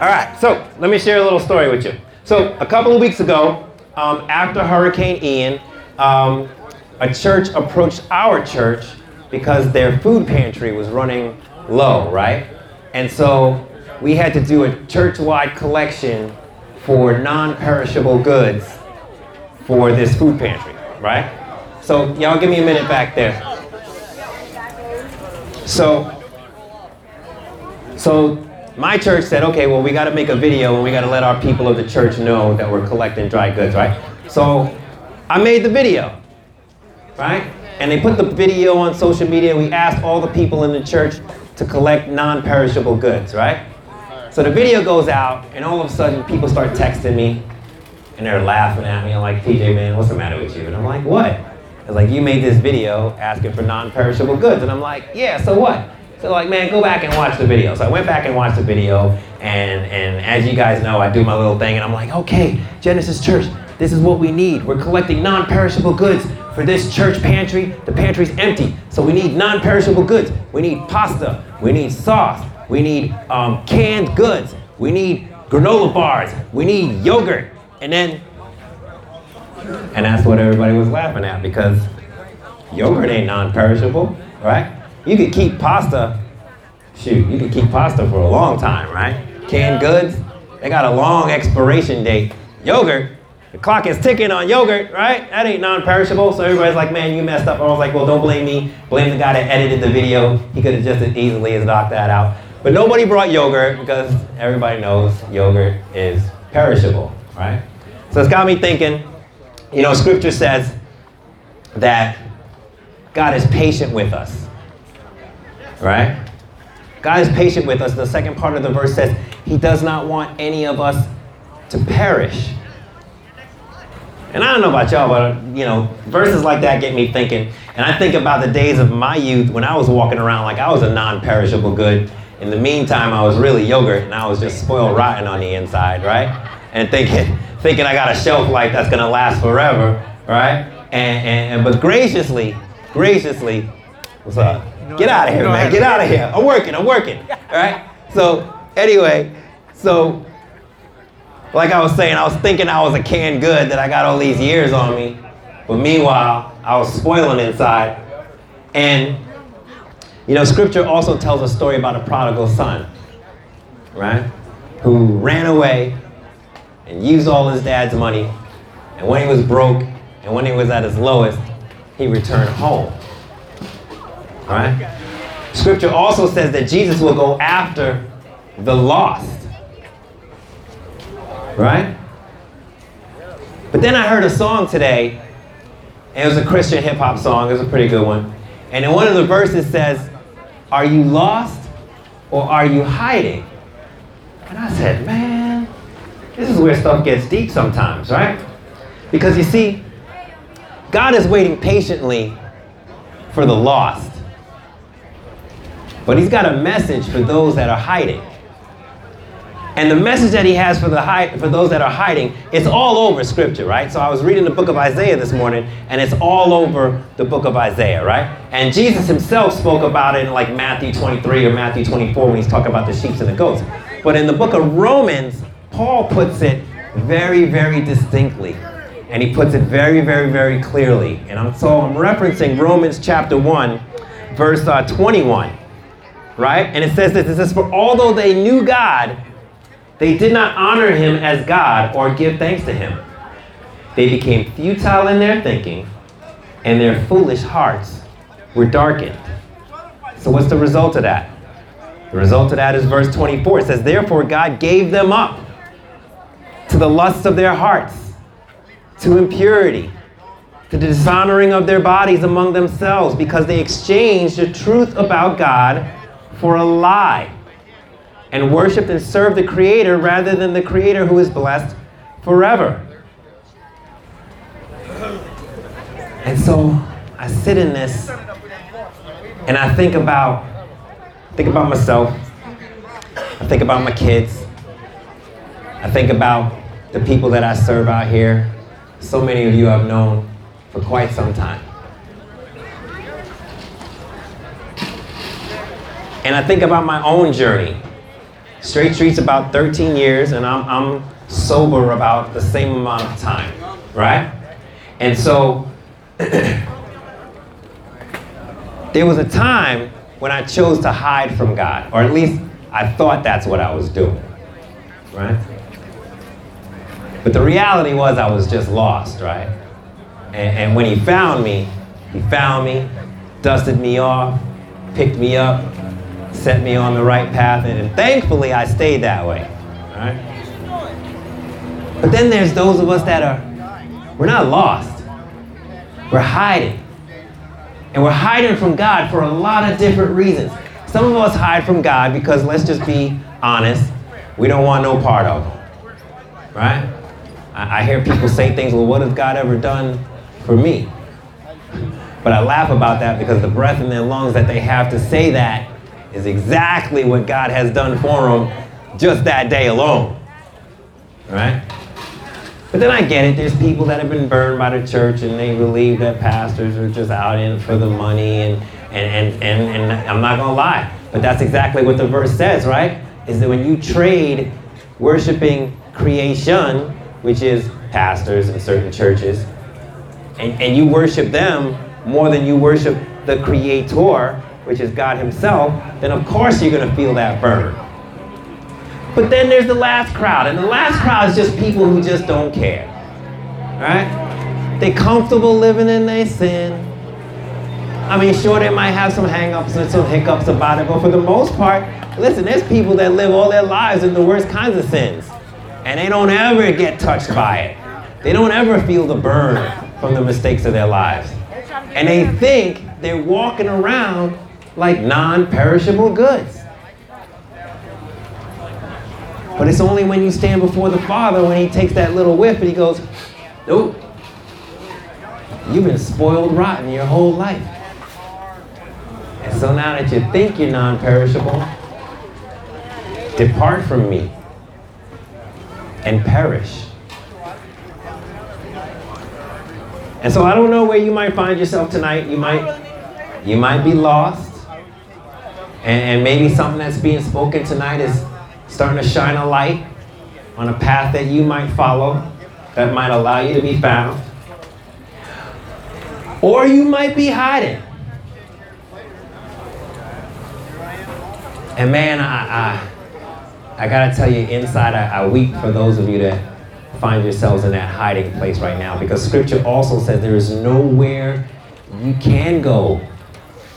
All right, so let me share a little story with you. So a couple of weeks ago, um, after Hurricane Ian, um, a church approached our church because their food pantry was running low, right? And so we had to do a church-wide collection for non-perishable goods for this food pantry, right? So y'all give me a minute back there. So, so my church said, okay, well, we got to make a video and we got to let our people of the church know that we're collecting dry goods, right? So I made the video, right? And they put the video on social media. We asked all the people in the church to collect non perishable goods, right? So the video goes out, and all of a sudden, people start texting me and they're laughing at me. I'm like, TJ, man, what's the matter with you? And I'm like, what? It's like, you made this video asking for non perishable goods. And I'm like, yeah, so what? So like, man, go back and watch the video. So I went back and watched the video, and and as you guys know, I do my little thing, and I'm like, okay, Genesis Church, this is what we need. We're collecting non-perishable goods for this church pantry. The pantry's empty, so we need non-perishable goods. We need pasta. We need sauce. We need um, canned goods. We need granola bars. We need yogurt, and then. And that's what everybody was laughing at because yogurt ain't non-perishable, right? You could keep pasta, shoot, you could keep pasta for a long time, right? Canned goods, they got a long expiration date. Yogurt, the clock is ticking on yogurt, right? That ain't non-perishable. So everybody's like, man, you messed up. I was like, well, don't blame me. Blame the guy that edited the video. He could have just as easily as knocked that out. But nobody brought yogurt because everybody knows yogurt is perishable, right? So it's got me thinking, you know, scripture says that God is patient with us right? God is patient with us. The second part of the verse says, He does not want any of us to perish. And I don't know about y'all, but you know, verses like that get me thinking. And I think about the days of my youth when I was walking around like I was a non perishable good. In the meantime, I was really yogurt and I was just spoiled rotten on the inside, right? And thinking, thinking I got a shelf life that's gonna last forever, right? And, and, and but graciously, graciously, what's up? Get out of here, man. Get out of here. I'm working. I'm working. All right. So anyway, so like I was saying, I was thinking I was a canned good that I got all these years on me, but meanwhile I was spoiling inside. And you know, Scripture also tells a story about a prodigal son, right? Who ran away and used all his dad's money, and when he was broke and when he was at his lowest, he returned home. Right? Scripture also says that Jesus will go after the lost. Right? But then I heard a song today, and it was a Christian hip hop song. It was a pretty good one. And in one of the verses says, Are you lost or are you hiding? And I said, Man, this is where stuff gets deep sometimes, right? Because you see, God is waiting patiently for the lost. But he's got a message for those that are hiding. And the message that he has for the hide, for those that are hiding, it's all over scripture, right? So I was reading the book of Isaiah this morning, and it's all over the book of Isaiah, right? And Jesus himself spoke about it in like Matthew 23 or Matthew 24 when he's talking about the sheep and the goats. But in the book of Romans, Paul puts it very, very distinctly. And he puts it very, very, very clearly. And I'm, so I'm referencing Romans chapter 1, verse uh, 21 right? And it says this it says, For although they knew God, they did not honor him as God or give thanks to him. They became futile in their thinking, and their foolish hearts were darkened. So, what's the result of that? The result of that is verse 24. It says, Therefore, God gave them up to the lusts of their hearts, to impurity, to the dishonoring of their bodies among themselves, because they exchanged the truth about God for a lie and worshiped and served the Creator rather than the Creator who is blessed forever. And so I sit in this and I think about think about myself. I think about my kids. I think about the people that I serve out here. So many of you I've known for quite some time. And I think about my own journey Straight Street's about 13 years, and I'm, I'm sober about the same amount of time, right? And so there was a time when I chose to hide from God, or at least I thought that's what I was doing, right? But the reality was I was just lost, right? And, and when he found me, he found me, dusted me off, picked me up, set me on the right path, and, and thankfully I stayed that way, right? But then there's those of us that are, we're not lost. We're hiding. And we're hiding from God for a lot of different reasons. Some of us hide from God because, let's just be honest, we don't want no part of Him. Right? I, I hear people say things, well, what has God ever done for me? But I laugh about that because the breath in their lungs that they have to say that is exactly what God has done for them just that day alone. Right? But then I get it. There's people that have been burned by the church and they believe that pastors are just out in for the money and and and and, and I'm not gonna lie, but that's exactly what the verse says, right? Is that when you trade worshiping creation, which is pastors in certain churches, and, and you worship them more than you worship the creator, which is God Himself, then of course you're gonna feel that burn. But then there's the last crowd, and the last crowd is just people who just don't care. Right? They comfortable living in their sin. I mean, sure, they might have some hangups and some hiccups about it, but for the most part, listen, there's people that live all their lives in the worst kinds of sins, and they don't ever get touched by it. They don't ever feel the burn from the mistakes of their lives. And they think they're walking around like non perishable goods. But it's only when you stand before the Father when He takes that little whiff and He goes, Nope. You've been spoiled rotten your whole life. And so now that you think you're non perishable, depart from me and perish. And so I don't know where you might find yourself tonight. You might you might be lost. And, and maybe something that's being spoken tonight is starting to shine a light on a path that you might follow that might allow you to be found. Or you might be hiding. And man, I, I, I gotta tell you, inside I, I weep for those of you that find yourselves in that hiding place right now because scripture also says there is nowhere you can go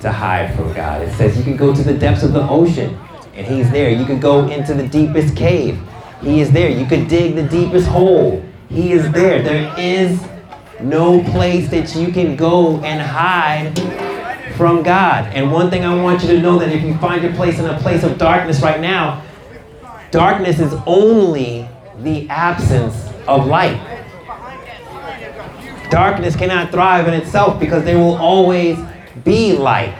to hide from God. It says you can go to the depths of the ocean and he's there. You could go into the deepest cave. He is there. You could dig the deepest hole. He is there. There is no place that you can go and hide from God. And one thing I want you to know that if you find your place in a place of darkness right now, darkness is only the absence of light. Darkness cannot thrive in itself because there will always be light.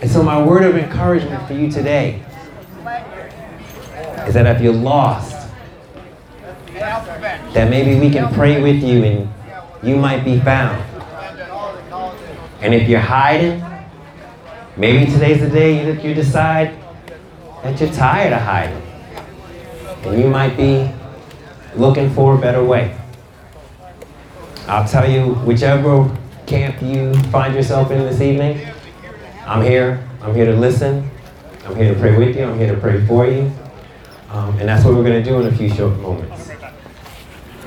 And so, my word of encouragement for you today is that if you're lost, that maybe we can pray with you and you might be found. And if you're hiding, maybe today's the day that you decide that you're tired of hiding. And you might be looking for a better way. I'll tell you, whichever camp you find yourself in this evening, I'm here. I'm here to listen. I'm here to pray with you. I'm here to pray for you. Um, and that's what we're going to do in a few short moments.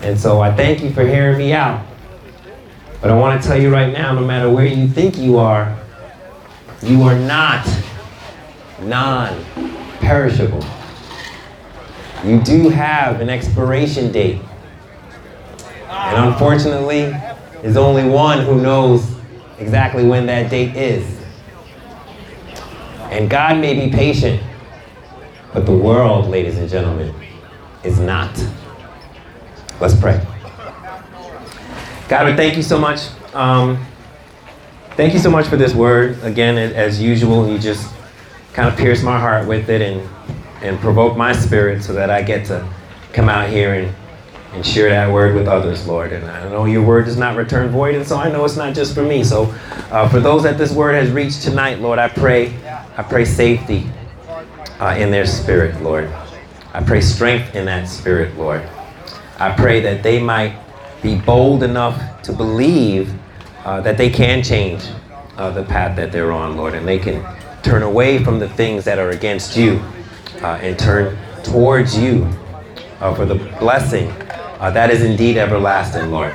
And so I thank you for hearing me out. But I want to tell you right now no matter where you think you are, you are not non perishable. You do have an expiration date. And unfortunately, there's only one who knows exactly when that date is. And God may be patient, but the world, ladies and gentlemen, is not. Let's pray. God, we thank you so much. Um, thank you so much for this word. Again, as usual, you just kind of pierce my heart with it and, and provoke my spirit so that I get to come out here and and share that word with others, Lord. And I know your word does not return void, and so I know it's not just for me. So, uh, for those that this word has reached tonight, Lord, I pray, I pray safety. uh, in their spirit, Lord. I pray strength in that spirit, Lord. I pray that they might be bold enough to believe uh, that they can change uh, the path that they're on, Lord, and they can turn away from the things that are against you uh, and turn towards you uh, for the blessing uh, that is indeed everlasting, Lord.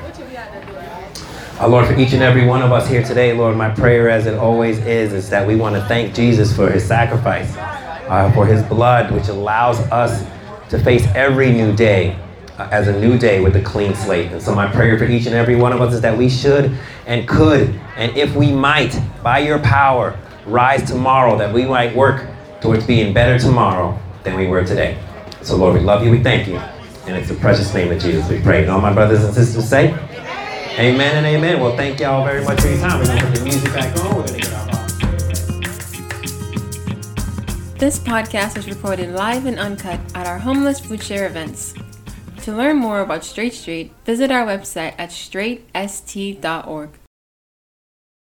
Uh, Lord, for each and every one of us here today, Lord, my prayer, as it always is, is that we want to thank Jesus for his sacrifice, uh, for his blood, which allows us to face every new day uh, as a new day with a clean slate. And so, my prayer for each and every one of us is that we should and could, and if we might, by your power, rise tomorrow, that we might work towards being better tomorrow than we were today. So, Lord, we love you, we thank you. And it's the precious name of Jesus we pray. And all my brothers and sisters say, Amen and amen. Well, thank y'all very much for your time. We're going to put the music back on. We're going to get our This podcast was recorded live and uncut at our homeless food share events. To learn more about Straight Street, visit our website at straightst.org.